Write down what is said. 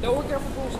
Daar hoor ik er vervolgens